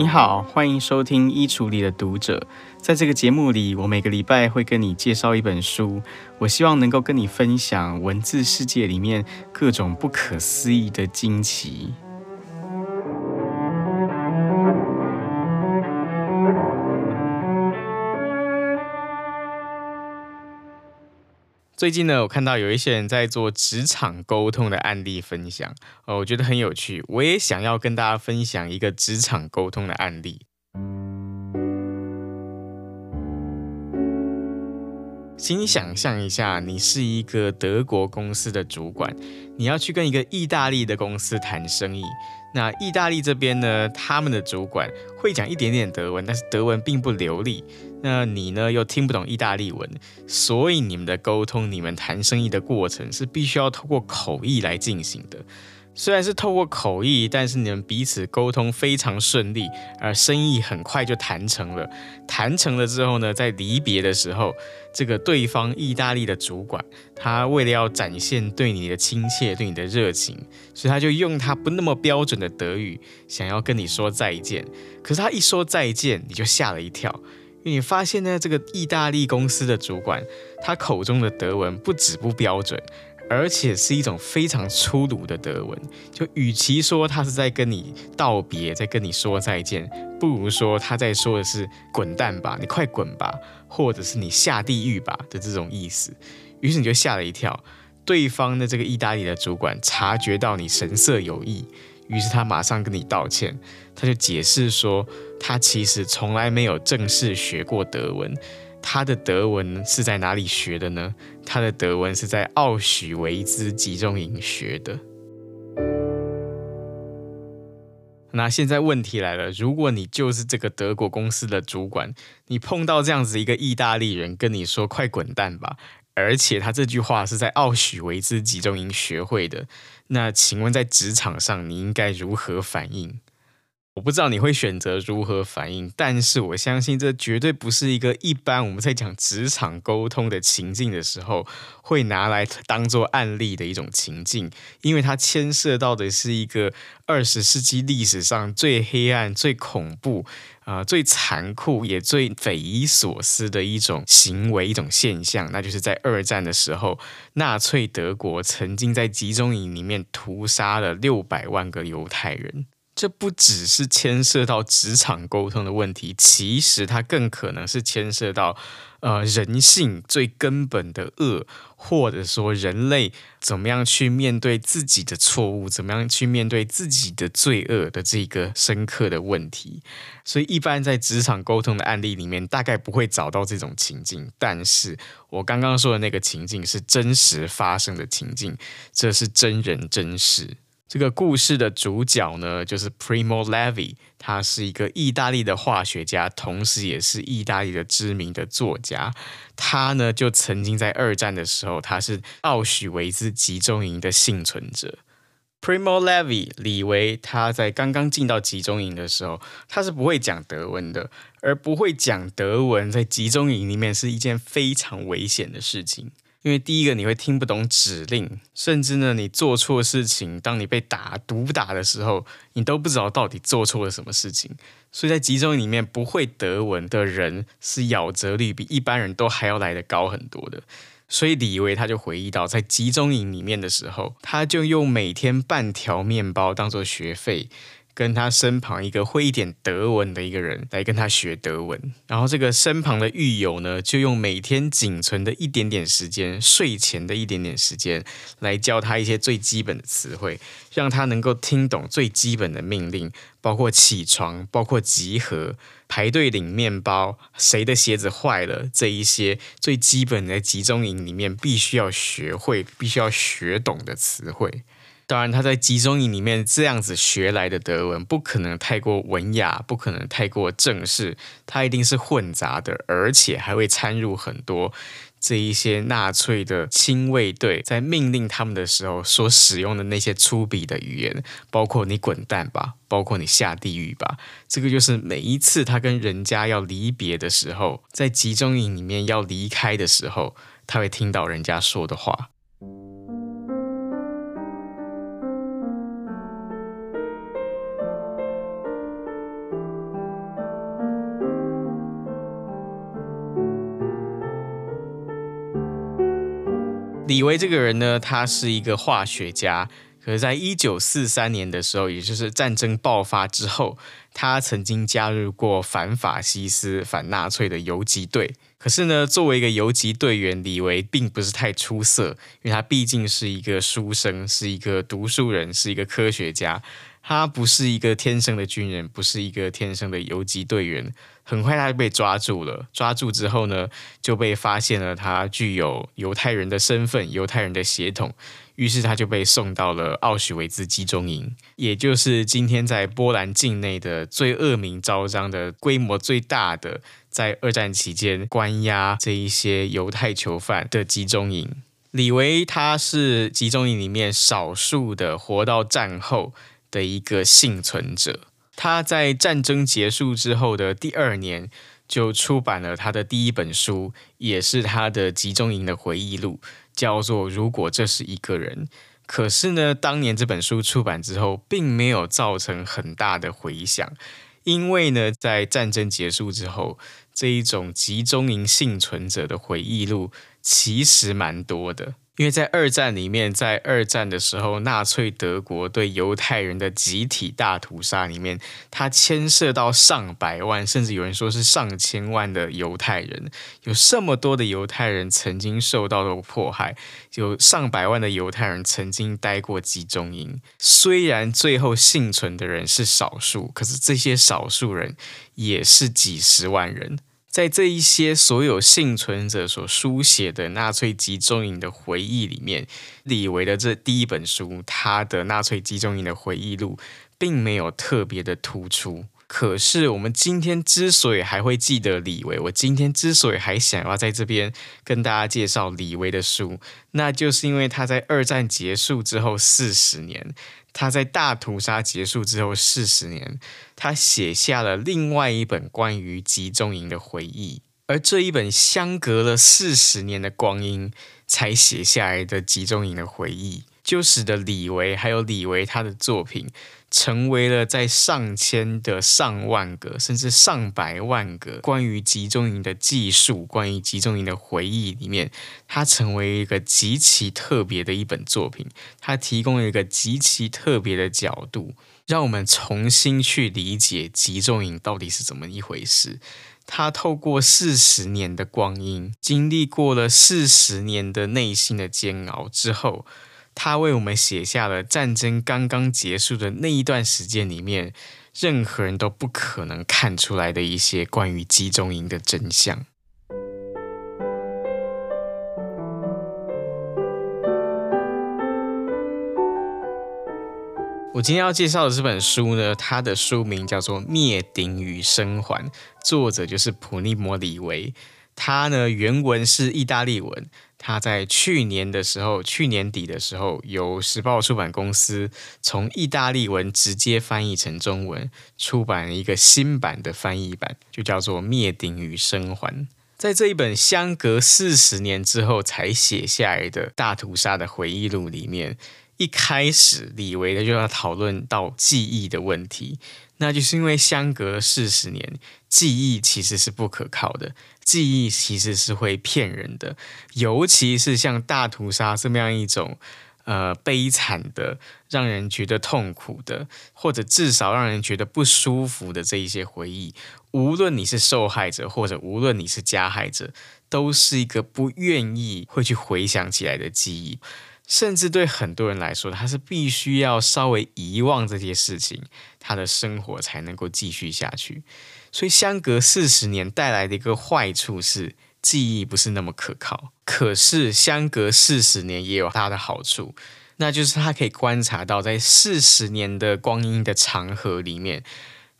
你好，欢迎收听《衣橱里的读者》。在这个节目里，我每个礼拜会跟你介绍一本书，我希望能够跟你分享文字世界里面各种不可思议的惊奇。最近呢，我看到有一些人在做职场沟通的案例分享，哦，我觉得很有趣。我也想要跟大家分享一个职场沟通的案例。请想象一下，你是一个德国公司的主管，你要去跟一个意大利的公司谈生意。那意大利这边呢，他们的主管会讲一点点德文，但是德文并不流利。那你呢，又听不懂意大利文，所以你们的沟通、你们谈生意的过程是必须要透过口译来进行的。虽然是透过口译，但是你们彼此沟通非常顺利，而生意很快就谈成了。谈成了之后呢，在离别的时候，这个对方意大利的主管，他为了要展现对你的亲切、对你的热情，所以他就用他不那么标准的德语，想要跟你说再见。可是他一说再见，你就吓了一跳。因为你发现呢，这个意大利公司的主管，他口中的德文不止不标准，而且是一种非常粗鲁的德文。就与其说他是在跟你道别，在跟你说再见，不如说他在说的是“滚蛋吧，你快滚吧”，或者是“你下地狱吧”的这种意思。于是你就吓了一跳。对方的这个意大利的主管察觉到你神色有异。于是他马上跟你道歉，他就解释说，他其实从来没有正式学过德文，他的德文是在哪里学的呢？他的德文是在奥许维兹集中营学的。那现在问题来了，如果你就是这个德国公司的主管，你碰到这样子一个意大利人跟你说“快滚蛋吧”。而且他这句话是在奥许维兹集中营学会的。那请问，在职场上你应该如何反应？我不知道你会选择如何反应，但是我相信这绝对不是一个一般我们在讲职场沟通的情境的时候会拿来当做案例的一种情境，因为它牵涉到的是一个二十世纪历史上最黑暗、最恐怖啊、最残酷也最匪夷所思的一种行为、一种现象，那就是在二战的时候，纳粹德国曾经在集中营里面屠杀了六百万个犹太人。这不只是牵涉到职场沟通的问题，其实它更可能是牵涉到呃人性最根本的恶，或者说人类怎么样去面对自己的错误，怎么样去面对自己的罪恶的这个深刻的问题。所以，一般在职场沟通的案例里面，大概不会找到这种情境。但是我刚刚说的那个情境是真实发生的情境，这是真人真事。这个故事的主角呢，就是 Primo Levi，他是一个意大利的化学家，同时也是意大利的知名的作家。他呢，就曾经在二战的时候，他是奥许维兹集中营的幸存者。Primo Levi 李维，他在刚刚进到集中营的时候，他是不会讲德文的，而不会讲德文在集中营里面是一件非常危险的事情。因为第一个你会听不懂指令，甚至呢，你做错事情，当你被打毒打的时候，你都不知道到底做错了什么事情。所以在集中营里面，不会德文的人是咬折率比一般人都还要来得高很多的。所以李维他就回忆到，在集中营里面的时候，他就用每天半条面包当做学费。跟他身旁一个会一点德文的一个人来跟他学德文，然后这个身旁的狱友呢，就用每天仅存的一点点时间，睡前的一点点时间，来教他一些最基本的词汇，让他能够听懂最基本的命令，包括起床，包括集合，排队领面包，谁的鞋子坏了，这一些最基本的集中营里面必须要学会、必须要学懂的词汇。当然，他在集中营里面这样子学来的德文，不可能太过文雅，不可能太过正式，他一定是混杂的，而且还会掺入很多这一些纳粹的亲卫队在命令他们的时候所使用的那些粗鄙的语言，包括“你滚蛋吧”，包括“你下地狱吧”。这个就是每一次他跟人家要离别的时候，在集中营里面要离开的时候，他会听到人家说的话。李维这个人呢，他是一个化学家。可是，在一九四三年的时候，也就是战争爆发之后，他曾经加入过反法西斯、反纳粹的游击队。可是呢，作为一个游击队员，李维并不是太出色，因为他毕竟是一个书生，是一个读书人，是一个科学家。他不是一个天生的军人，不是一个天生的游击队员。很快他就被抓住了，抓住之后呢，就被发现了他具有犹太人的身份、犹太人的血统，于是他就被送到了奥许维兹集中营，也就是今天在波兰境内的最恶名昭彰的、规模最大的，在二战期间关押这一些犹太囚犯的集中营。李维他是集中营里面少数的活到战后的一个幸存者。他在战争结束之后的第二年，就出版了他的第一本书，也是他的集中营的回忆录，叫做《如果这是一个人》。可是呢，当年这本书出版之后，并没有造成很大的回响，因为呢，在战争结束之后，这一种集中营幸存者的回忆录其实蛮多的。因为在二战里面，在二战的时候，纳粹德国对犹太人的集体大屠杀里面，它牵涉到上百万，甚至有人说是上千万的犹太人，有这么多的犹太人曾经受到了迫害，有上百万的犹太人曾经待过集中营。虽然最后幸存的人是少数，可是这些少数人也是几十万人。在这一些所有幸存者所书写的纳粹集中营的回忆里面，李维的这第一本书，他的纳粹集中营的回忆录，并没有特别的突出。可是我们今天之所以还会记得李维，我今天之所以还想要在这边跟大家介绍李维的书，那就是因为他在二战结束之后四十年。他在大屠杀结束之后四十年，他写下了另外一本关于集中营的回忆，而这一本相隔了四十年的光阴才写下来的集中营的回忆，就使得李维还有李维他的作品。成为了在上千的上万个，甚至上百万个关于集中营的记述，关于集中营的回忆里面，它成为一个极其特别的一本作品。它提供了一个极其特别的角度，让我们重新去理解集中营到底是怎么一回事。它透过四十年的光阴，经历过了四十年的内心的煎熬之后。他为我们写下了战争刚刚结束的那一段时间里面，任何人都不可能看出来的一些关于集中营的真相。我今天要介绍的这本书呢，它的书名叫做《灭顶与生还》，作者就是普利摩·里维。他呢，原文是意大利文。他在去年的时候，去年底的时候，由时报出版公司从意大利文直接翻译成中文，出版了一个新版的翻译版，就叫做《灭顶与生还》。在这一本相隔四十年之后才写下来的大屠杀的回忆录里面，一开始李维的就要讨论到记忆的问题。那就是因为相隔四十年，记忆其实是不可靠的，记忆其实是会骗人的，尤其是像大屠杀这么样一种呃悲惨的、让人觉得痛苦的，或者至少让人觉得不舒服的这一些回忆，无论你是受害者，或者无论你是加害者，都是一个不愿意会去回想起来的记忆。甚至对很多人来说，他是必须要稍微遗忘这些事情，他的生活才能够继续下去。所以相隔四十年带来的一个坏处是，记忆不是那么可靠。可是相隔四十年也有它的好处，那就是他可以观察到，在四十年的光阴的长河里面，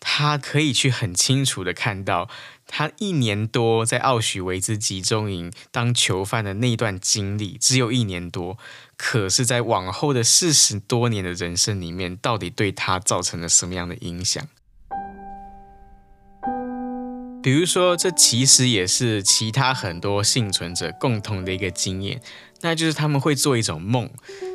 他可以去很清楚的看到。他一年多在奥许维兹集中营当囚犯的那段经历，只有一年多，可是，在往后的四十多年的人生里面，到底对他造成了什么样的影响？比如说，这其实也是其他很多幸存者共同的一个经验，那就是他们会做一种梦，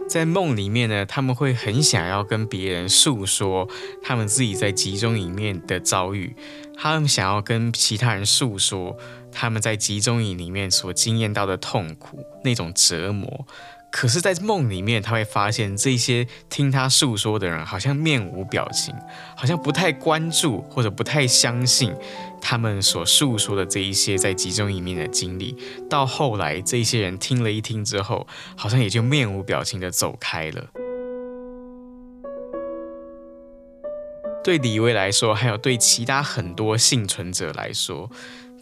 在梦里面呢，他们会很想要跟别人诉说他们自己在集中营里面的遭遇，他们想要跟其他人诉说他们在集中营里面所经验到的痛苦，那种折磨。可是，在梦里面，他会发现这些听他诉说的人好像面无表情，好像不太关注或者不太相信他们所诉说的这一些在集中营里面的经历。到后来，这些人听了一听之后，好像也就面无表情地走开了。对李威来说，还有对其他很多幸存者来说。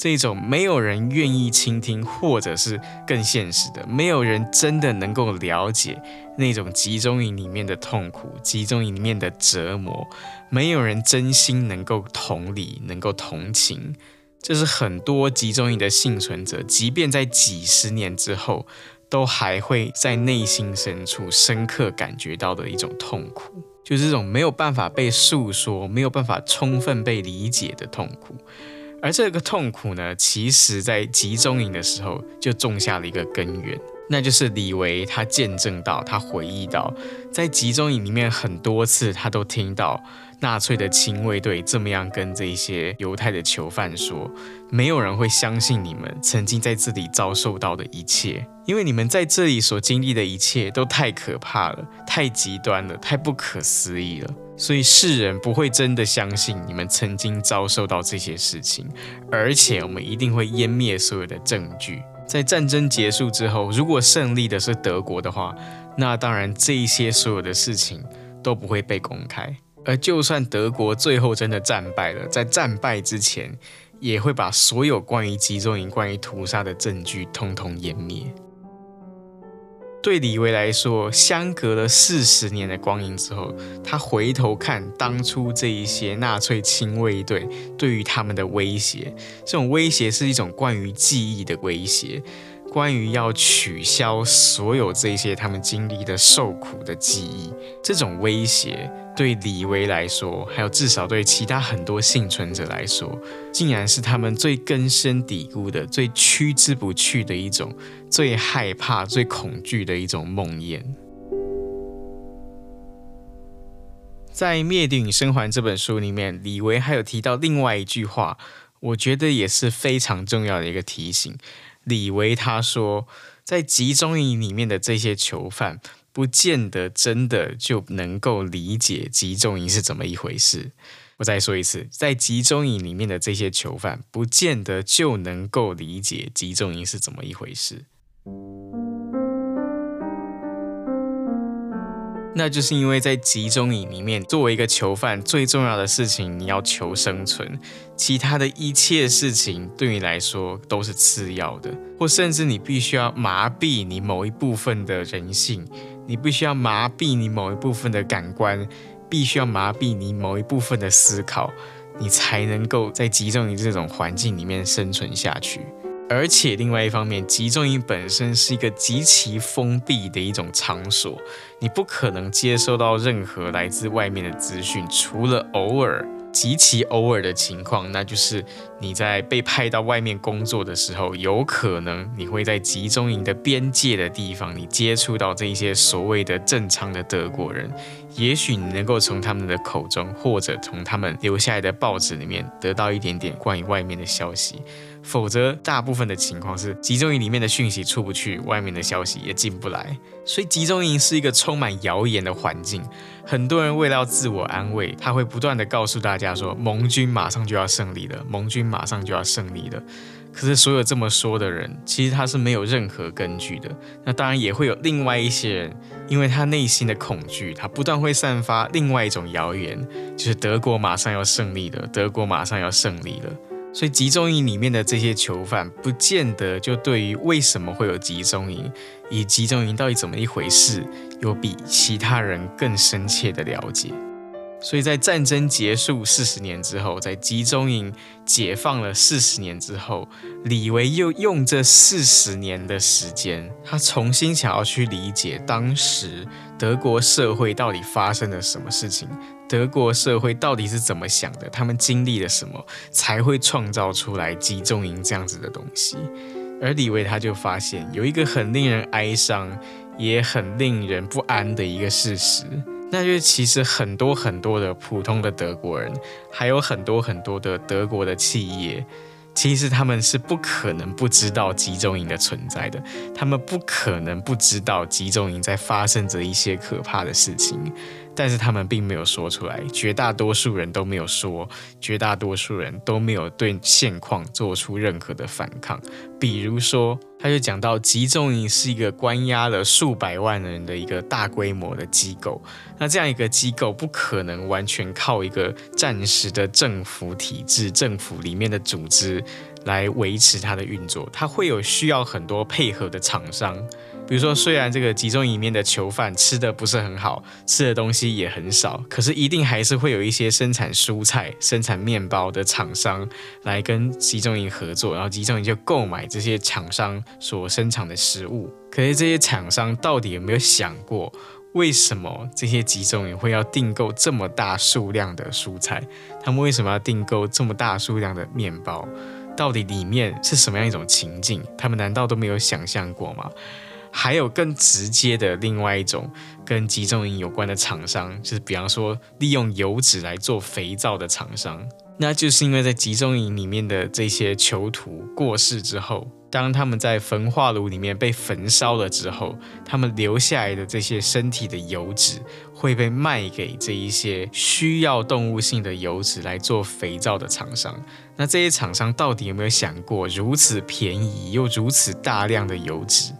这种没有人愿意倾听，或者是更现实的，没有人真的能够了解那种集中营里面的痛苦，集中营里面的折磨，没有人真心能够同理，能够同情，这是很多集中营的幸存者，即便在几十年之后，都还会在内心深处深刻感觉到的一种痛苦，就是这种没有办法被诉说，没有办法充分被理解的痛苦。而这个痛苦呢，其实在集中营的时候就种下了一个根源，那就是李维他见证到，他回忆到，在集中营里面很多次，他都听到纳粹的亲卫队这么样跟这些犹太的囚犯说：“没有人会相信你们曾经在这里遭受到的一切，因为你们在这里所经历的一切都太可怕了，太极端了，太不可思议了。”所以世人不会真的相信你们曾经遭受到这些事情，而且我们一定会湮灭所有的证据。在战争结束之后，如果胜利的是德国的话，那当然这一些所有的事情都不会被公开。而就算德国最后真的战败了，在战败之前，也会把所有关于集中营、关于屠杀的证据通通湮灭。对李维来说，相隔了四十年的光阴之后，他回头看当初这一些纳粹亲卫队对于他们的威胁，这种威胁是一种关于记忆的威胁。关于要取消所有这些他们经历的受苦的记忆，这种威胁对李维来说，还有至少对其他很多幸存者来说，竟然是他们最根深蒂固的、最挥之不去的一种、最害怕、最恐惧的一种梦魇。在《灭顶生还》这本书里面，李维还有提到另外一句话，我觉得也是非常重要的一个提醒。李维他说，在集中营里面的这些囚犯，不见得真的就能够理解集中营是怎么一回事。我再说一次，在集中营里面的这些囚犯，不见得就能够理解集中营是怎么一回事。那就是因为在集中营里面，作为一个囚犯，最重要的事情你要求生存，其他的一切事情对你来说都是次要的，或甚至你必须要麻痹你某一部分的人性，你必须要麻痹你某一部分的感官，必须要麻痹你某一部分的思考，你才能够在集中营这种环境里面生存下去。而且另外一方面，集中营本身是一个极其封闭的一种场所，你不可能接收到任何来自外面的资讯，除了偶尔。极其偶尔的情况，那就是你在被派到外面工作的时候，有可能你会在集中营的边界的地方，你接触到这一些所谓的正常的德国人，也许你能够从他们的口中，或者从他们留下来的报纸里面得到一点点关于外面的消息。否则，大部分的情况是集中营里面的讯息出不去，外面的消息也进不来。所以，集中营是一个充满谣言的环境。很多人为了要自我安慰，他会不断地告诉大家说：“盟军马上就要胜利了，盟军马上就要胜利了。”可是，所有这么说的人，其实他是没有任何根据的。那当然也会有另外一些人，因为他内心的恐惧，他不断会散发另外一种谣言，就是德国马上要胜利了，德国马上要胜利了。所以集中营里面的这些囚犯，不见得就对于为什么会有集中营，以集中营到底怎么一回事，有比其他人更深切的了解。所以在战争结束四十年之后，在集中营解放了四十年之后，李维又用这四十年的时间，他重新想要去理解当时德国社会到底发生了什么事情。德国社会到底是怎么想的？他们经历了什么，才会创造出来集中营这样子的东西？而李维他就发现有一个很令人哀伤，也很令人不安的一个事实，那就是其实很多很多的普通的德国人，还有很多很多的德国的企业。其实他们是不可能不知道集中营的存在的，他们不可能不知道集中营在发生着一些可怕的事情。但是他们并没有说出来，绝大多数人都没有说，绝大多数人都没有对现况做出任何的反抗。比如说，他就讲到集中营是一个关押了数百万人的一个大规模的机构，那这样一个机构不可能完全靠一个暂时的政府体制、政府里面的组织来维持它的运作，它会有需要很多配合的厂商。比如说，虽然这个集中营里面的囚犯吃的不是很好，吃的东西也很少，可是一定还是会有一些生产蔬菜、生产面包的厂商来跟集中营合作，然后集中营就购买这些厂商所生产的食物。可是这些厂商到底有没有想过，为什么这些集中营会要订购这么大数量的蔬菜？他们为什么要订购这么大数量的面包？到底里面是什么样一种情境？他们难道都没有想象过吗？还有更直接的另外一种跟集中营有关的厂商，就是比方说利用油脂来做肥皂的厂商，那就是因为在集中营里面的这些囚徒过世之后，当他们在焚化炉里面被焚烧了之后，他们留下来的这些身体的油脂会被卖给这一些需要动物性的油脂来做肥皂的厂商。那这些厂商到底有没有想过，如此便宜又如此大量的油脂？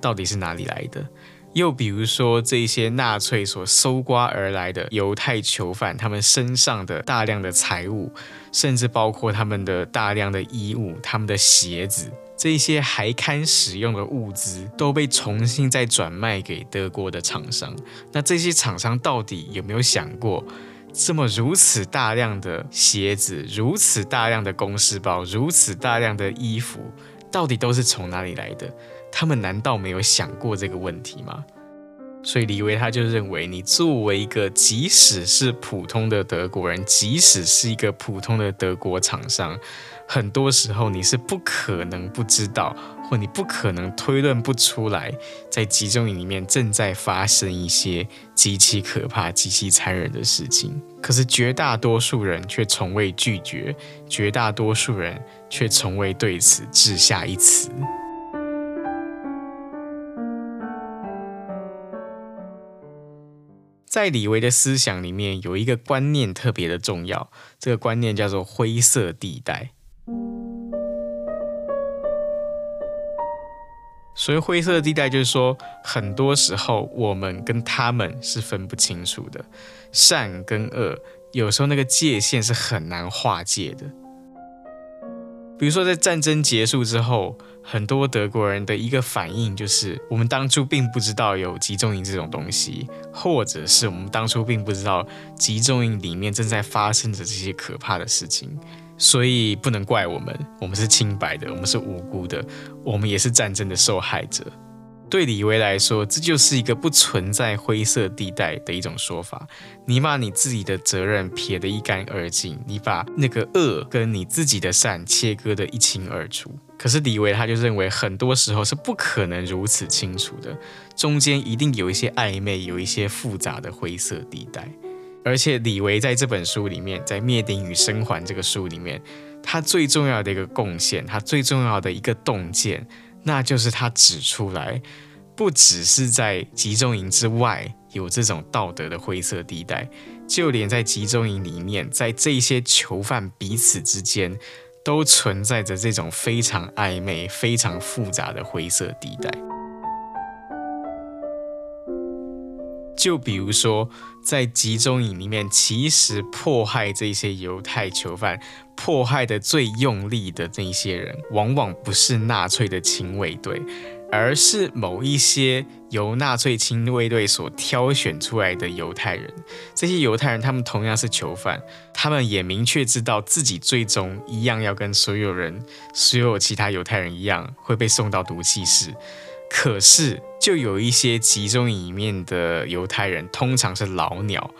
到底是哪里来的？又比如说，这些纳粹所搜刮而来的犹太囚犯，他们身上的大量的财物，甚至包括他们的大量的衣物、他们的鞋子，这些还堪使用的物资，都被重新再转卖给德国的厂商。那这些厂商到底有没有想过，这么如此大量的鞋子、如此大量的公事包、如此大量的衣服，到底都是从哪里来的？他们难道没有想过这个问题吗？所以李维他就认为，你作为一个即使是普通的德国人，即使是一个普通的德国厂商，很多时候你是不可能不知道，或你不可能推论不出来，在集中营里面正在发生一些极其可怕、极其残忍的事情。可是绝大多数人却从未拒绝，绝大多数人却从未对此置下一词。在李维的思想里面，有一个观念特别的重要，这个观念叫做灰色地带。所谓灰色地带，就是说，很多时候我们跟他们是分不清楚的，善跟恶，有时候那个界限是很难划界的。比如说，在战争结束之后，很多德国人的一个反应就是，我们当初并不知道有集中营这种东西，或者是我们当初并不知道集中营里面正在发生着这些可怕的事情，所以不能怪我们，我们是清白的，我们是无辜的，我们也是战争的受害者。对李维来说，这就是一个不存在灰色地带的一种说法。你把你自己的责任撇得一干二净，你把那个恶跟你自己的善切割得一清二楚。可是李维他就认为，很多时候是不可能如此清楚的，中间一定有一些暧昧，有一些复杂的灰色地带。而且李维在这本书里面，在《灭顶与生还》这个书里面，他最重要的一个贡献，他最重要的一个洞见。那就是他指出来，不只是在集中营之外有这种道德的灰色地带，就连在集中营里面，在这些囚犯彼此之间，都存在着这种非常暧昧、非常复杂的灰色地带。就比如说，在集中营里面，其实迫害这些犹太囚犯。迫害的最用力的那些人，往往不是纳粹的亲卫队，而是某一些由纳粹亲卫队所挑选出来的犹太人。这些犹太人，他们同样是囚犯，他们也明确知道自己最终一样要跟所有人、所有其他犹太人一样会被送到毒气室。可是，就有一些集中营里面的犹太人，通常是老鸟。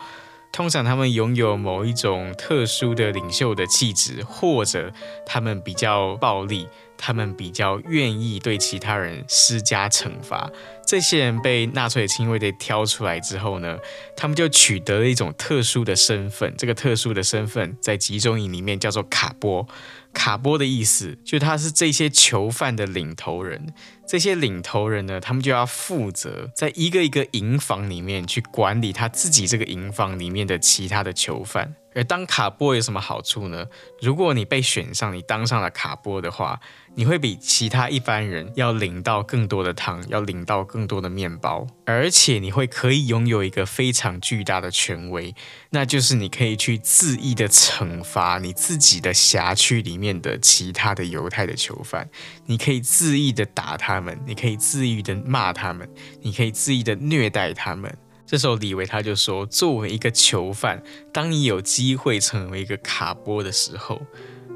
通常他们拥有某一种特殊的领袖的气质，或者他们比较暴力，他们比较愿意对其他人施加惩罚。这些人被纳粹亲卫队挑出来之后呢，他们就取得了一种特殊的身份。这个特殊的身份在集中营里面叫做卡波。卡波的意思就他是这些囚犯的领头人。这些领头人呢，他们就要负责在一个一个营房里面去管理他自己这个营房里面的其他的囚犯。而当卡波有什么好处呢？如果你被选上，你当上了卡波的话，你会比其他一般人要领到更多的糖，要领到更多的面包，而且你会可以拥有一个非常巨大的权威，那就是你可以去恣意的惩罚你自己的辖区里面的其他的犹太的囚犯，你可以恣意的打他们，你可以恣意的骂他们，你可以恣意的虐待他们。这时候，李维他就说：“作为一个囚犯，当你有机会成为一个卡波的时候，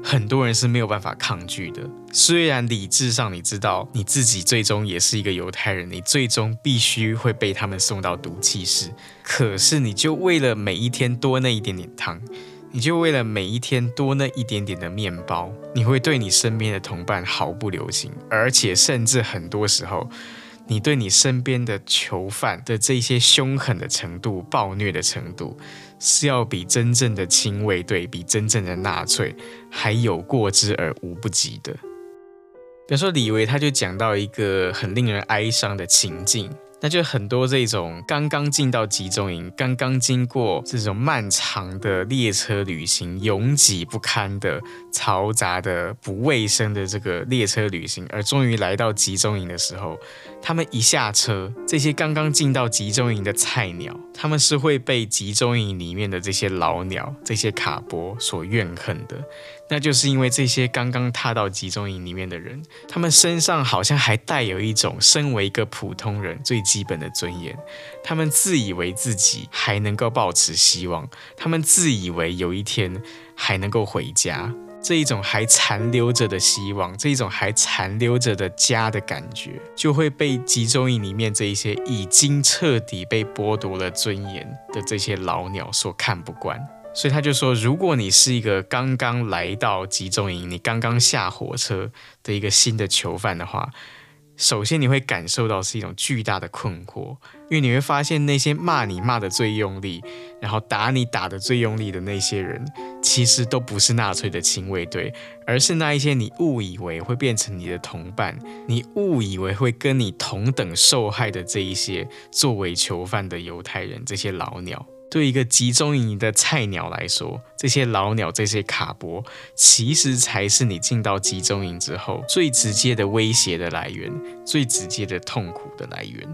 很多人是没有办法抗拒的。虽然理智上你知道你自己最终也是一个犹太人，你最终必须会被他们送到毒气室，可是你就为了每一天多那一点点汤，你就为了每一天多那一点点的面包，你会对你身边的同伴毫不留情，而且甚至很多时候。”你对你身边的囚犯的这些凶狠的程度、暴虐的程度，是要比真正的亲卫队、比真正的纳粹还有过之而无不及的。比如说，李维他就讲到一个很令人哀伤的情境。那就很多这种刚刚进到集中营，刚刚经过这种漫长的列车旅行，拥挤不堪的、嘈杂的、不卫生的这个列车旅行，而终于来到集中营的时候，他们一下车，这些刚刚进到集中营的菜鸟，他们是会被集中营里面的这些老鸟、这些卡波所怨恨的。那就是因为这些刚刚踏到集中营里面的人，他们身上好像还带有一种身为一个普通人最基本的尊严。他们自以为自己还能够保持希望，他们自以为有一天还能够回家。这一种还残留着的希望，这一种还残留着的家的感觉，就会被集中营里面这一些已经彻底被剥夺了尊严的这些老鸟所看不惯。所以他就说，如果你是一个刚刚来到集中营，你刚刚下火车的一个新的囚犯的话，首先你会感受到是一种巨大的困惑，因为你会发现那些骂你骂得最用力，然后打你打得最用力的那些人，其实都不是纳粹的亲卫队，而是那一些你误以为会变成你的同伴，你误以为会跟你同等受害的这一些作为囚犯的犹太人，这些老鸟。对一个集中营的菜鸟来说，这些老鸟、这些卡波，其实才是你进到集中营之后最直接的威胁的来源，最直接的痛苦的来源。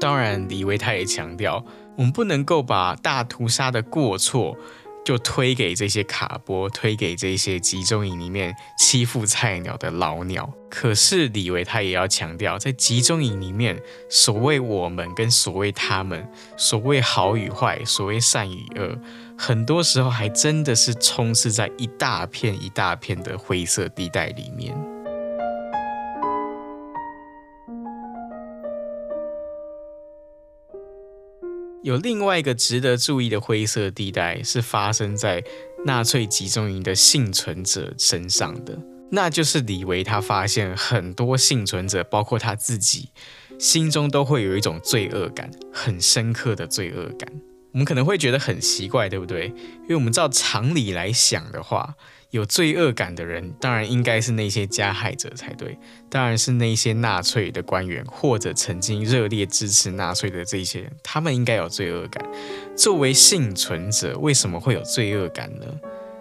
当然，李维他也强调，我们不能够把大屠杀的过错。就推给这些卡波，推给这些集中营里面欺负菜鸟的老鸟。可是李维他也要强调，在集中营里面，所谓我们跟所谓他们，所谓好与坏，所谓善与恶，很多时候还真的是充斥在一大片一大片的灰色地带里面。有另外一个值得注意的灰色地带，是发生在纳粹集中营的幸存者身上的。那就是李维他发现很多幸存者，包括他自己，心中都会有一种罪恶感，很深刻的罪恶感。我们可能会觉得很奇怪，对不对？因为我们照常理来想的话，有罪恶感的人，当然应该是那些加害者才对，当然是那些纳粹的官员或者曾经热烈支持纳粹的这些人，他们应该有罪恶感。作为幸存者，为什么会有罪恶感呢？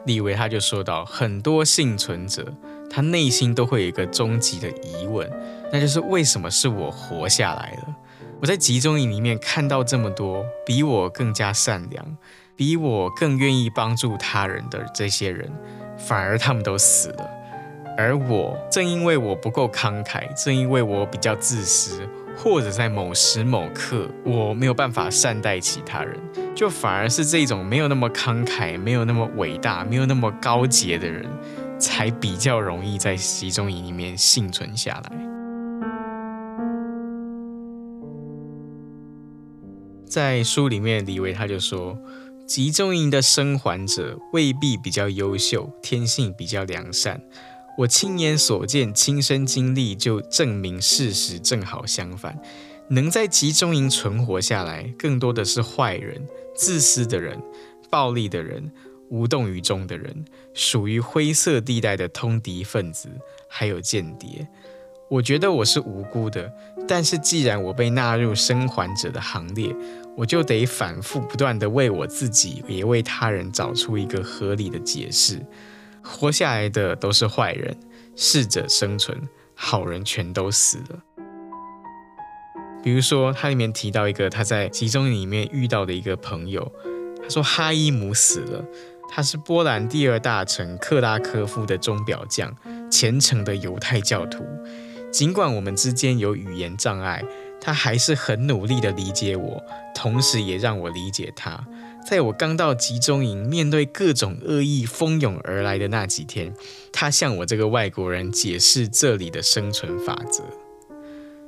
李维他就说到，很多幸存者，他内心都会有一个终极的疑问，那就是为什么是我活下来了？我在集中营里面看到这么多比我更加善良、比我更愿意帮助他人的这些人，反而他们都死了。而我正因为我不够慷慨，正因为我比较自私，或者在某时某刻我没有办法善待其他人，就反而是这种没有那么慷慨、没有那么伟大、没有那么高洁的人，才比较容易在集中营里面幸存下来。在书里面，李维他就说，集中营的生还者未必比较优秀，天性比较良善。我亲眼所见，亲身经历就证明事实正好相反。能在集中营存活下来，更多的是坏人、自私的人、暴力的人、无动于衷的人，属于灰色地带的通敌分子，还有间谍。我觉得我是无辜的，但是既然我被纳入生还者的行列，我就得反复不断地为我自己，也为他人找出一个合理的解释。活下来的都是坏人，适者生存，好人全都死了。比如说，他里面提到一个他在集中营里面遇到的一个朋友，他说哈伊姆死了，他是波兰第二大城克拉科夫的钟表匠，虔诚的犹太教徒。尽管我们之间有语言障碍，他还是很努力的理解我，同时也让我理解他。在我刚到集中营，面对各种恶意蜂拥而来的那几天，他向我这个外国人解释这里的生存法则。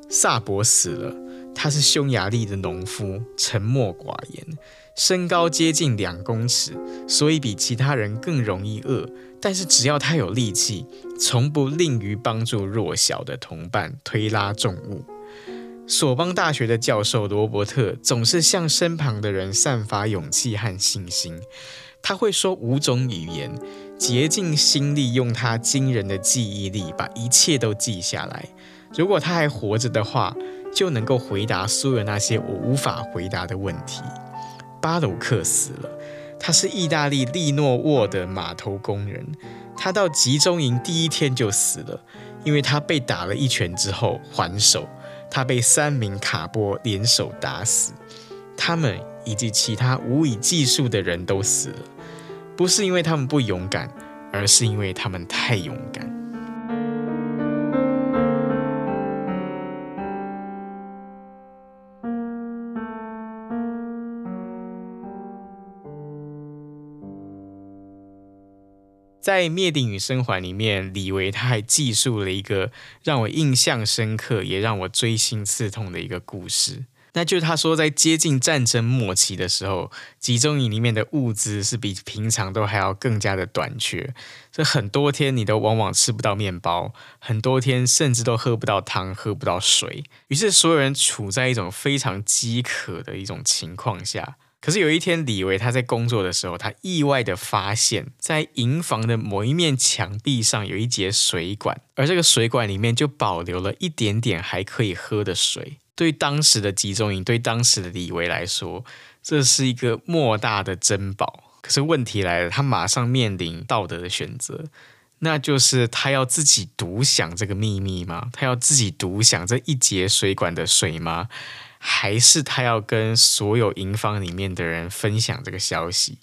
萨博死了。他是匈牙利的农夫，沉默寡言，身高接近两公尺，所以比其他人更容易饿。但是只要他有力气，从不吝于帮助弱小的同伴推拉重物。索邦大学的教授罗伯特总是向身旁的人散发勇气和信心。他会说五种语言，竭尽心力用他惊人的记忆力把一切都记下来。如果他还活着的话，就能够回答所有那些我无法回答的问题。巴鲁克死了，他是意大利利诺沃的码头工人。他到集中营第一天就死了，因为他被打了一拳之后还手。他被三名卡波联手打死，他们以及其他无以计数的人都死了，不是因为他们不勇敢，而是因为他们太勇敢。在《灭顶与生还》里面，李维他还记述了一个让我印象深刻，也让我锥心刺痛的一个故事。那就是他说，在接近战争末期的时候，集中营里面的物资是比平常都还要更加的短缺。这很多天你都往往吃不到面包，很多天甚至都喝不到汤，喝不到水。于是所有人处在一种非常饥渴的一种情况下。可是有一天，李维他在工作的时候，他意外的发现，在营房的某一面墙壁上有一节水管，而这个水管里面就保留了一点点还可以喝的水。对当时的集中营，对当时的李维来说，这是一个莫大的珍宝。可是问题来了，他马上面临道德的选择，那就是他要自己独享这个秘密吗？他要自己独享这一节水管的水吗？还是他要跟所有营房里面的人分享这个消息。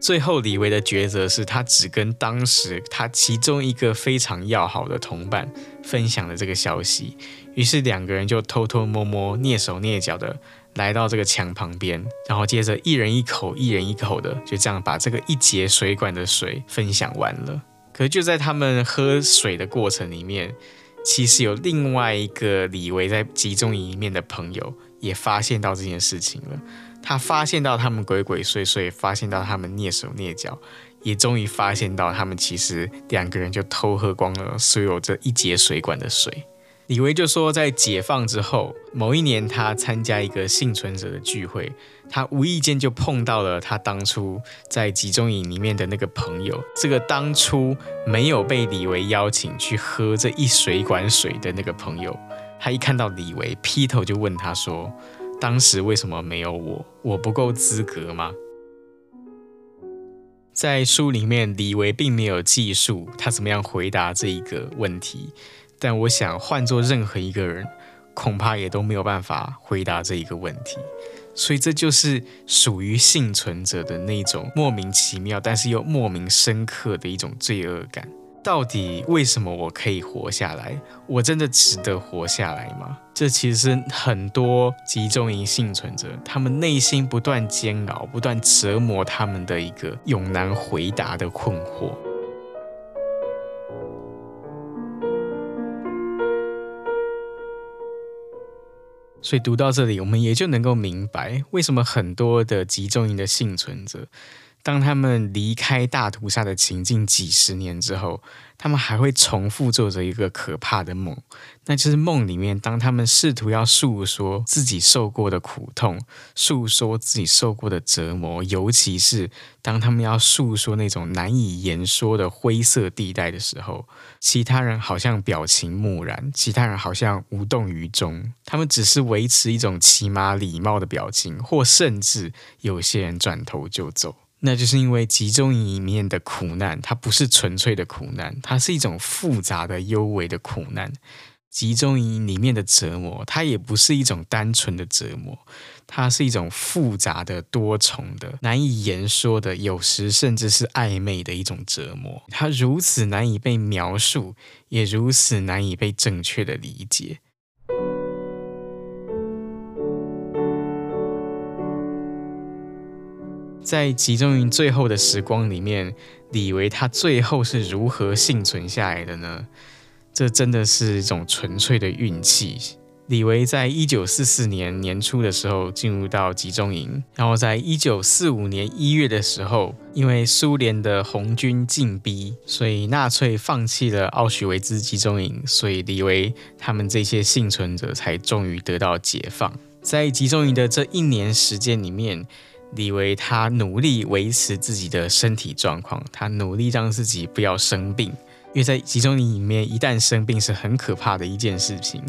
最后，李维的抉择是他只跟当时他其中一个非常要好的同伴分享了这个消息。于是两个人就偷偷摸摸、蹑手蹑脚的来到这个墙旁边，然后接着一人一口、一人一口的就这样把这个一节水管的水分享完了。可是就在他们喝水的过程里面，其实有另外一个李维在集中营里面的朋友也发现到这件事情了。他发现到他们鬼鬼祟祟，发现到他们蹑手蹑脚，也终于发现到他们其实两个人就偷喝光了所有这一节水管的水。李维就说，在解放之后，某一年他参加一个幸存者的聚会，他无意间就碰到了他当初在集中营里面的那个朋友。这个当初没有被李维邀请去喝这一水管水的那个朋友，他一看到李维，劈头就问他说：“当时为什么没有我？我不够资格吗？”在书里面，李维并没有记述他怎么样回答这一个问题。但我想，换做任何一个人，恐怕也都没有办法回答这一个问题。所以，这就是属于幸存者的那种莫名其妙，但是又莫名深刻的一种罪恶感。到底为什么我可以活下来？我真的值得活下来吗？这其实很多集中营幸存者他们内心不断煎熬、不断折磨他们的一个永难回答的困惑。所以读到这里，我们也就能够明白，为什么很多的集中营的幸存者。当他们离开大屠杀的情境几十年之后，他们还会重复做着一个可怕的梦，那就是梦里面，当他们试图要诉说自己受过的苦痛，诉说自己受过的折磨，尤其是当他们要诉说那种难以言说的灰色地带的时候，其他人好像表情木然，其他人好像无动于衷，他们只是维持一种起码礼貌的表情，或甚至有些人转头就走。那就是因为集中营里面的苦难，它不是纯粹的苦难，它是一种复杂的、幽微的苦难。集中营里面的折磨，它也不是一种单纯的折磨，它是一种复杂的、多重的、难以言说的，有时甚至是暧昧的一种折磨。它如此难以被描述，也如此难以被正确的理解。在集中营最后的时光里面，李维他最后是如何幸存下来的呢？这真的是一种纯粹的运气。李维在一九四四年年初的时候进入到集中营，然后在一九四五年一月的时候，因为苏联的红军进逼，所以纳粹放弃了奥许维兹集中营，所以李维他们这些幸存者才终于得到解放。在集中营的这一年时间里面，李维他努力维持自己的身体状况，他努力让自己不要生病，因为在集中营里面，一旦生病是很可怕的一件事情。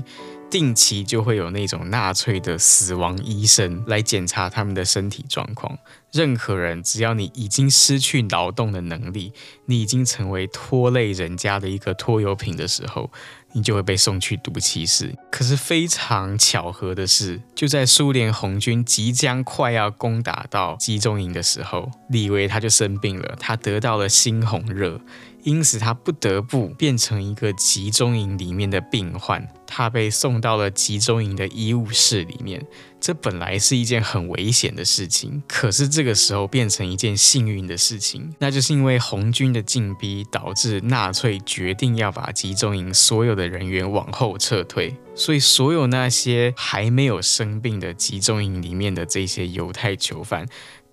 定期就会有那种纳粹的死亡医生来检查他们的身体状况。任何人只要你已经失去劳动的能力，你已经成为拖累人家的一个拖油瓶的时候，你就会被送去毒气室。可是非常巧合的是，就在苏联红军即将快要攻打到集中营的时候，李维他就生病了，他得到了猩红热，因此他不得不变成一个集中营里面的病患。他被送到了集中营的医务室里面。这本来是一件很危险的事情，可是这个时候变成一件幸运的事情，那就是因为红军的进逼导致纳粹决定要把集中营所有的人员往后撤退，所以所有那些还没有生病的集中营里面的这些犹太囚犯，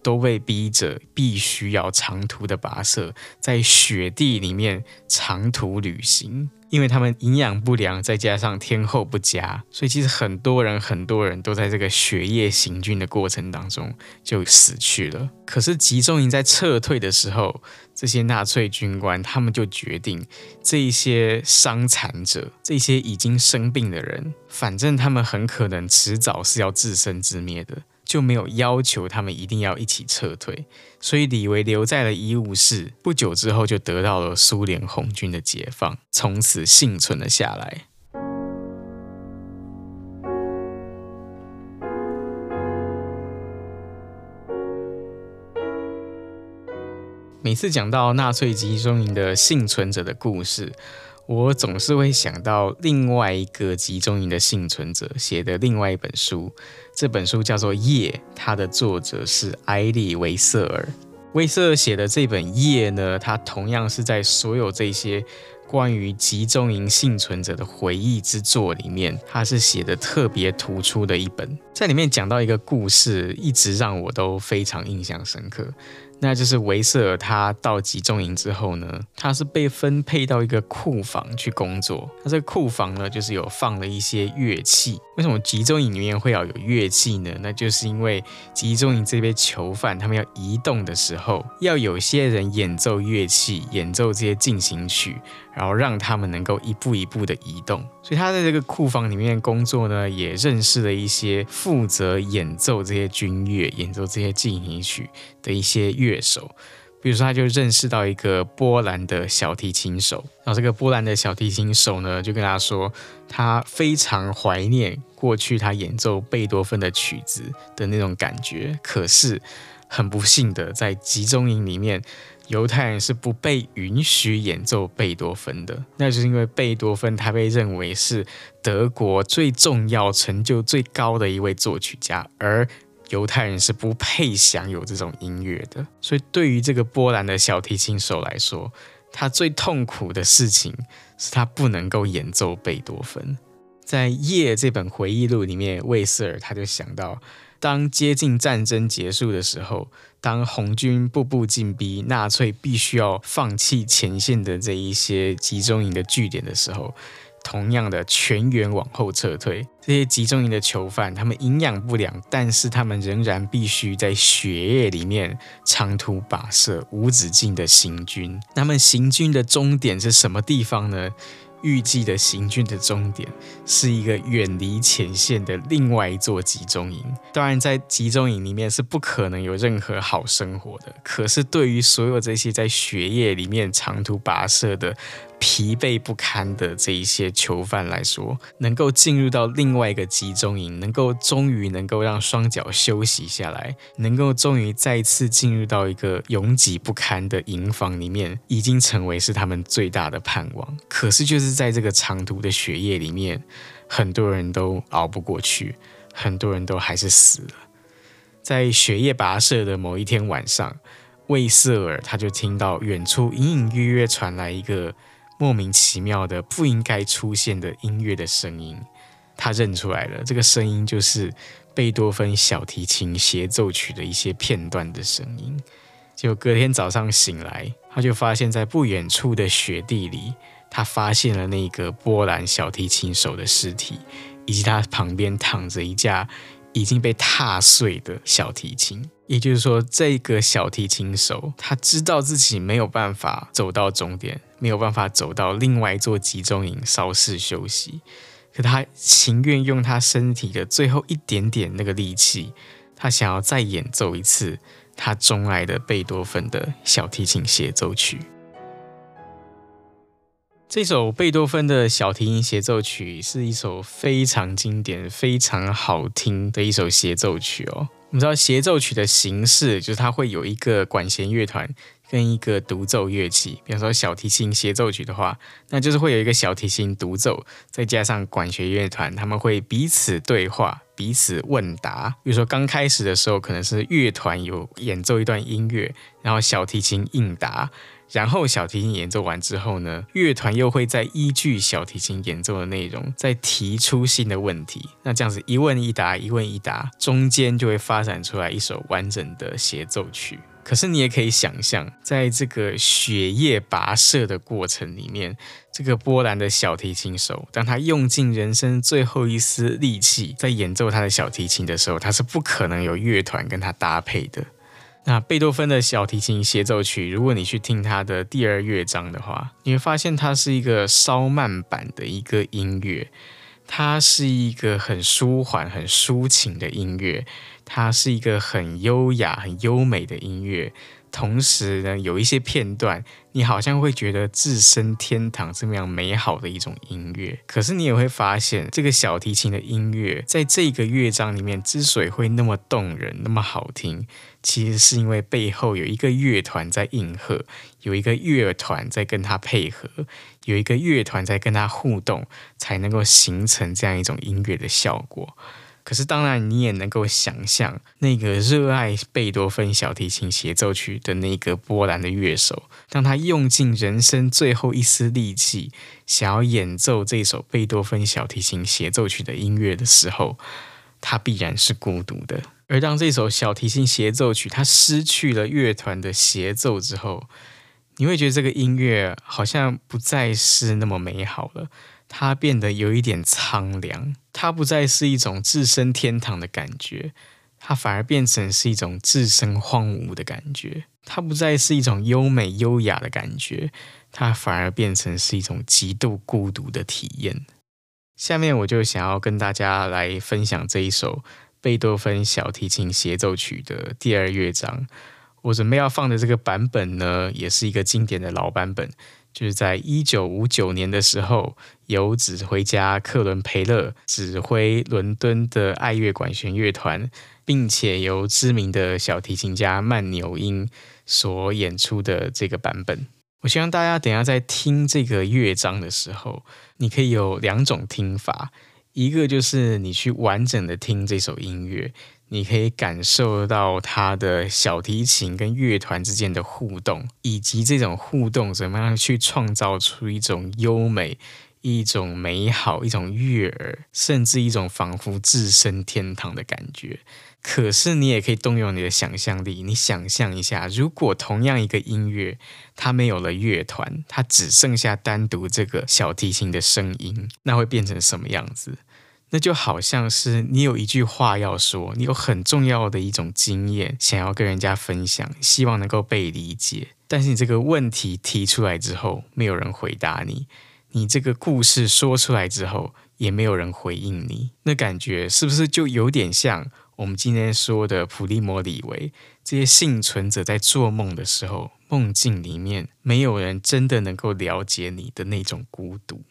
都被逼着必须要长途的跋涉，在雪地里面长途旅行。因为他们营养不良，再加上天候不佳，所以其实很多人很多人都在这个血液行军的过程当中就死去了。可是集中营在撤退的时候，这些纳粹军官他们就决定，这一些伤残者，这些已经生病的人，反正他们很可能迟早是要自生自灭的。就没有要求他们一定要一起撤退，所以李维留在了医务室。不久之后，就得到了苏联红军的解放，从此幸存了下来。每次讲到纳粹集中营的幸存者的故事，我总是会想到另外一个集中营的幸存者写的另外一本书，这本书叫做《夜》，它的作者是埃利·维瑟尔。维瑟尔写的这本《夜》呢，它同样是在所有这些关于集中营幸存者的回忆之作里面，它是写的特别突出的一本。在里面讲到一个故事，一直让我都非常印象深刻。那就是维瑟尔，他到集中营之后呢，他是被分配到一个库房去工作。他这个库房呢，就是有放了一些乐器。为什么集中营里面会要有乐器呢？那就是因为集中营这边囚犯他们要移动的时候，要有些人演奏乐器，演奏这些进行曲，然后让他们能够一步一步的移动。所以他在这个库房里面工作呢，也认识了一些负责演奏这些军乐、演奏这些进行曲的一些乐乐手。比如说，他就认识到一个波兰的小提琴手，然后这个波兰的小提琴手呢，就跟他说，他非常怀念过去他演奏贝多芬的曲子的那种感觉。可是很不幸的，在集中营里面，犹太人是不被允许演奏贝多芬的，那就是因为贝多芬他被认为是德国最重要、成就最高的一位作曲家，而犹太人是不配享有这种音乐的，所以对于这个波兰的小提琴手来说，他最痛苦的事情是他不能够演奏贝多芬。在《夜》这本回忆录里面，魏瑟尔他就想到，当接近战争结束的时候，当红军步步进逼，纳粹必须要放弃前线的这一些集中营的据点的时候。同样的，全员往后撤退。这些集中营的囚犯，他们营养不良，但是他们仍然必须在血液里面长途跋涉，无止境的行军。那么行军的终点是什么地方呢？预计的行军的终点是一个远离前线的另外一座集中营。当然，在集中营里面是不可能有任何好生活的。可是，对于所有这些在血液里面长途跋涉的，疲惫不堪的这一些囚犯来说，能够进入到另外一个集中营，能够终于能够让双脚休息下来，能够终于再次进入到一个拥挤不堪的营房里面，已经成为是他们最大的盼望。可是就是在这个长途的血液里面，很多人都熬不过去，很多人都还是死了。在血液跋涉的某一天晚上，魏瑟尔他就听到远处隐隐约约传来一个。莫名其妙的不应该出现的音乐的声音，他认出来了，这个声音就是贝多芬小提琴协奏曲的一些片段的声音。结果隔天早上醒来，他就发现，在不远处的雪地里，他发现了那个波兰小提琴手的尸体，以及他旁边躺着一架已经被踏碎的小提琴。也就是说，这个小提琴手他知道自己没有办法走到终点。没有办法走到另外一座集中营稍事休息，可他情愿用他身体的最后一点点那个力气，他想要再演奏一次他钟爱的贝多芬的小提琴协奏曲。这首贝多芬的小提琴协奏曲是一首非常经典、非常好听的一首协奏曲哦。我们知道协奏曲的形式就是它会有一个管弦乐团。跟一个独奏乐器，比方说小提琴协奏曲的话，那就是会有一个小提琴独奏，再加上管弦乐团，他们会彼此对话、彼此问答。比如说刚开始的时候，可能是乐团有演奏一段音乐，然后小提琴应答，然后小提琴演奏完之后呢，乐团又会再依据小提琴演奏的内容，再提出新的问题。那这样子一问一答，一问一答，中间就会发展出来一首完整的协奏曲。可是你也可以想象，在这个血液跋涉的过程里面，这个波兰的小提琴手，当他用尽人生最后一丝力气在演奏他的小提琴的时候，他是不可能有乐团跟他搭配的。那贝多芬的小提琴协奏曲，如果你去听他的第二乐章的话，你会发现它是一个稍慢版的一个音乐，它是一个很舒缓、很抒情的音乐。它是一个很优雅、很优美的音乐，同时呢，有一些片段，你好像会觉得置身天堂这么样美好的一种音乐。可是你也会发现，这个小提琴的音乐在这个乐章里面之所以会那么动人、那么好听，其实是因为背后有一个乐团在应和，有一个乐团在跟他配合，有一个乐团在跟他互动，才能够形成这样一种音乐的效果。可是，当然，你也能够想象，那个热爱贝多芬小提琴协奏曲的那个波兰的乐手，当他用尽人生最后一丝力气，想要演奏这首贝多芬小提琴协奏曲的音乐的时候，他必然是孤独的。而当这首小提琴协奏曲它失去了乐团的协奏之后，你会觉得这个音乐好像不再是那么美好了。它变得有一点苍凉，它不再是一种置身天堂的感觉，它反而变成是一种置身荒芜的感觉。它不再是一种优美优雅的感觉，它反而变成是一种极度孤独的体验。下面我就想要跟大家来分享这一首贝多芬小提琴协奏曲的第二乐章。我准备要放的这个版本呢，也是一个经典的老版本。就是在一九五九年的时候，由指挥家克伦培勒指挥伦敦的爱乐管弦乐团，并且由知名的小提琴家曼纽因所演出的这个版本。我希望大家等下在听这个乐章的时候，你可以有两种听法，一个就是你去完整的听这首音乐。你可以感受到他的小提琴跟乐团之间的互动，以及这种互动怎么样去创造出一种优美、一种美好，一种悦耳，甚至一种仿佛置身天堂的感觉。可是你也可以动用你的想象力，你想象一下，如果同样一个音乐，它没有了乐团，它只剩下单独这个小提琴的声音，那会变成什么样子？那就好像是你有一句话要说，你有很重要的一种经验想要跟人家分享，希望能够被理解。但是你这个问题提出来之后，没有人回答你；你这个故事说出来之后，也没有人回应你。那感觉是不是就有点像？我们今天说的普利摩里维，这些幸存者在做梦的时候，梦境里面没有人真的能够了解你的那种孤独。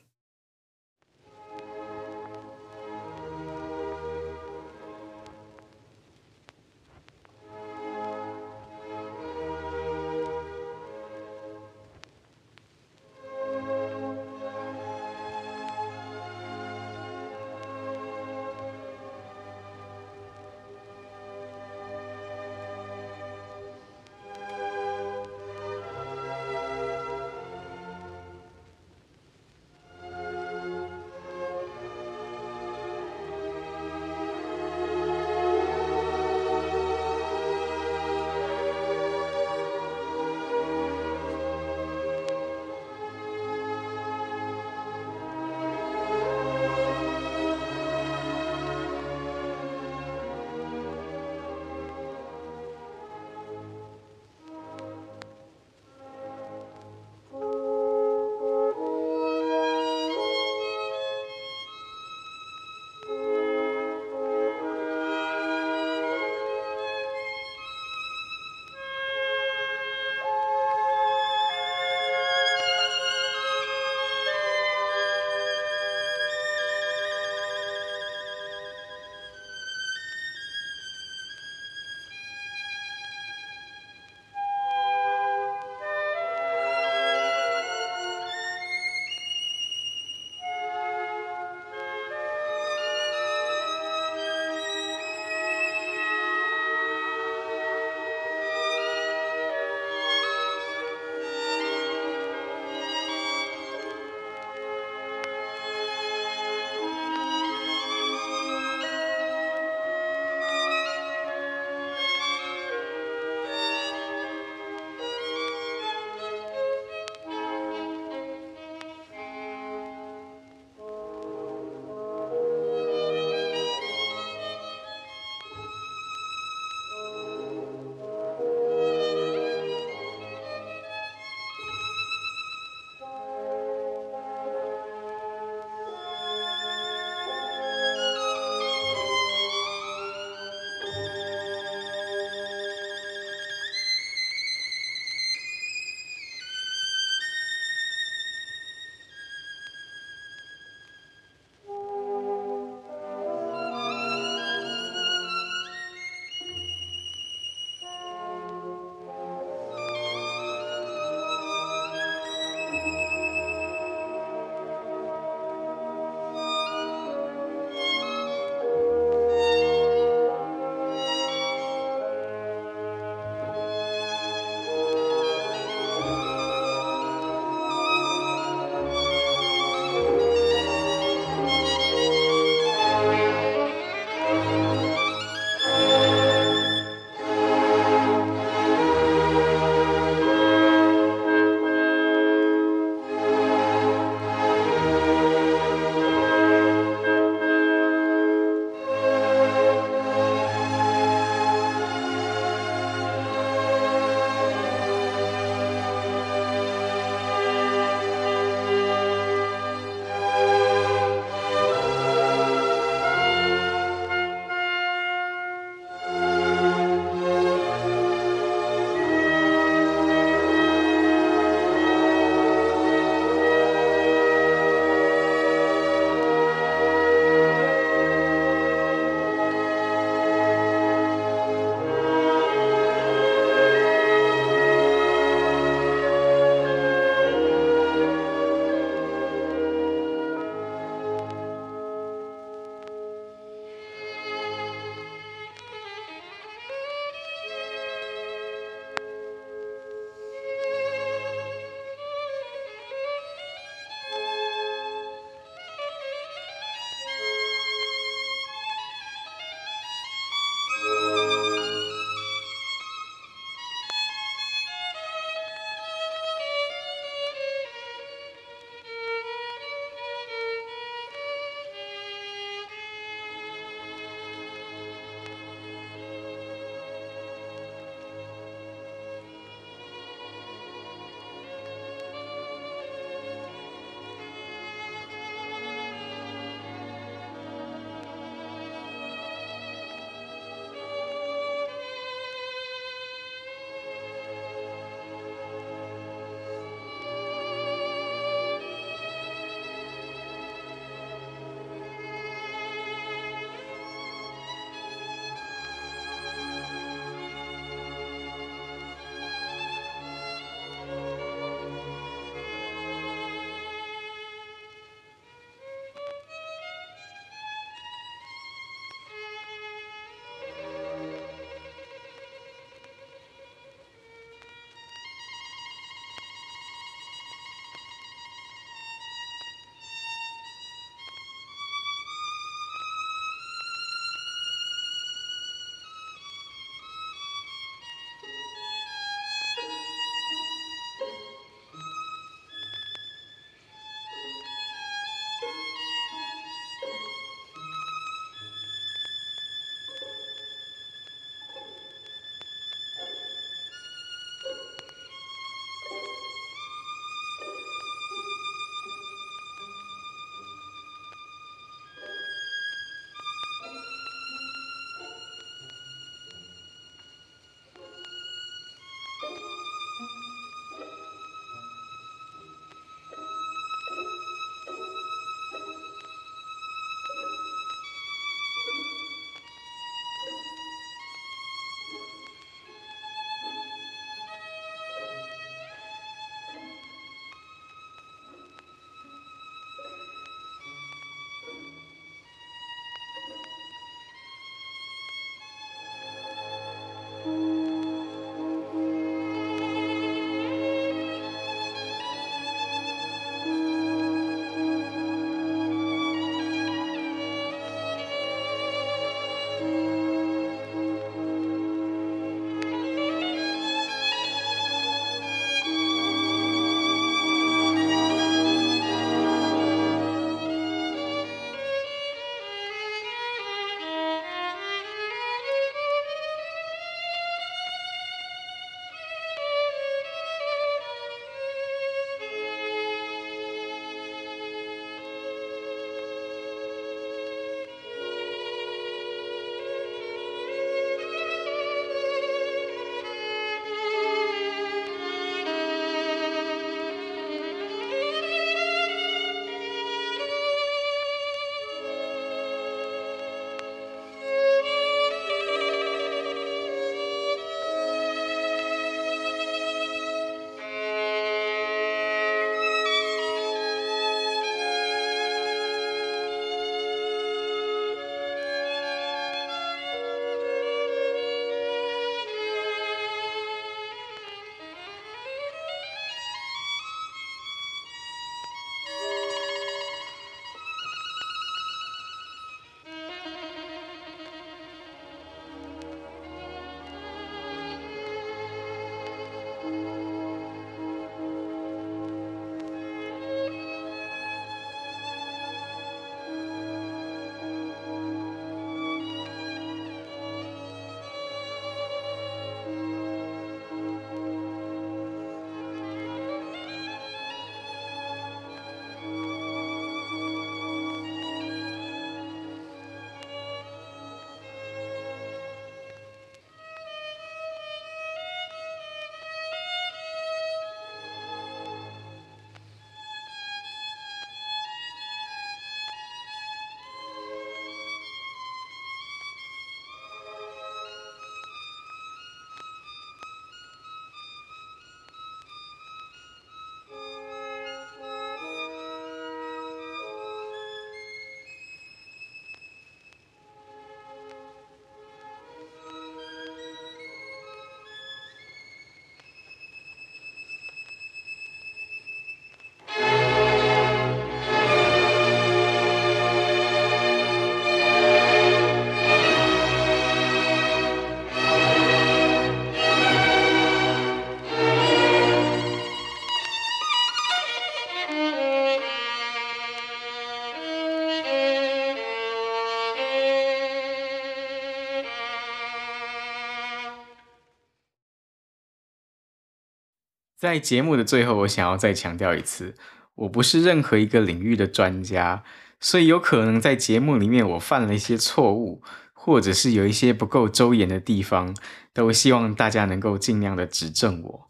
在节目的最后，我想要再强调一次，我不是任何一个领域的专家，所以有可能在节目里面我犯了一些错误，或者是有一些不够周延的地方，都希望大家能够尽量的指正我。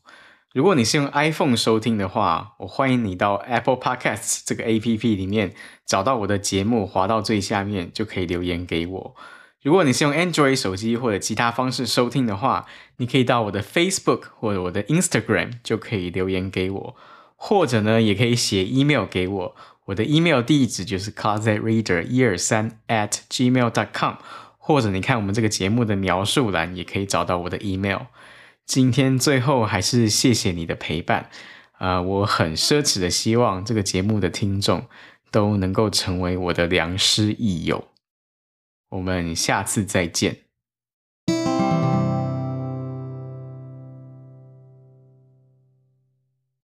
如果你是用 iPhone 收听的话，我欢迎你到 Apple Podcasts 这个 APP 里面找到我的节目，滑到最下面就可以留言给我。如果你是用 Android 手机或者其他方式收听的话，你可以到我的 Facebook 或者我的 Instagram 就可以留言给我，或者呢，也可以写 email 给我。我的 email 地址就是 closetreader 一二三 at gmail dot com，或者你看我们这个节目的描述栏也可以找到我的 email。今天最后还是谢谢你的陪伴，啊、呃，我很奢侈的希望这个节目的听众都能够成为我的良师益友。我们下次再见。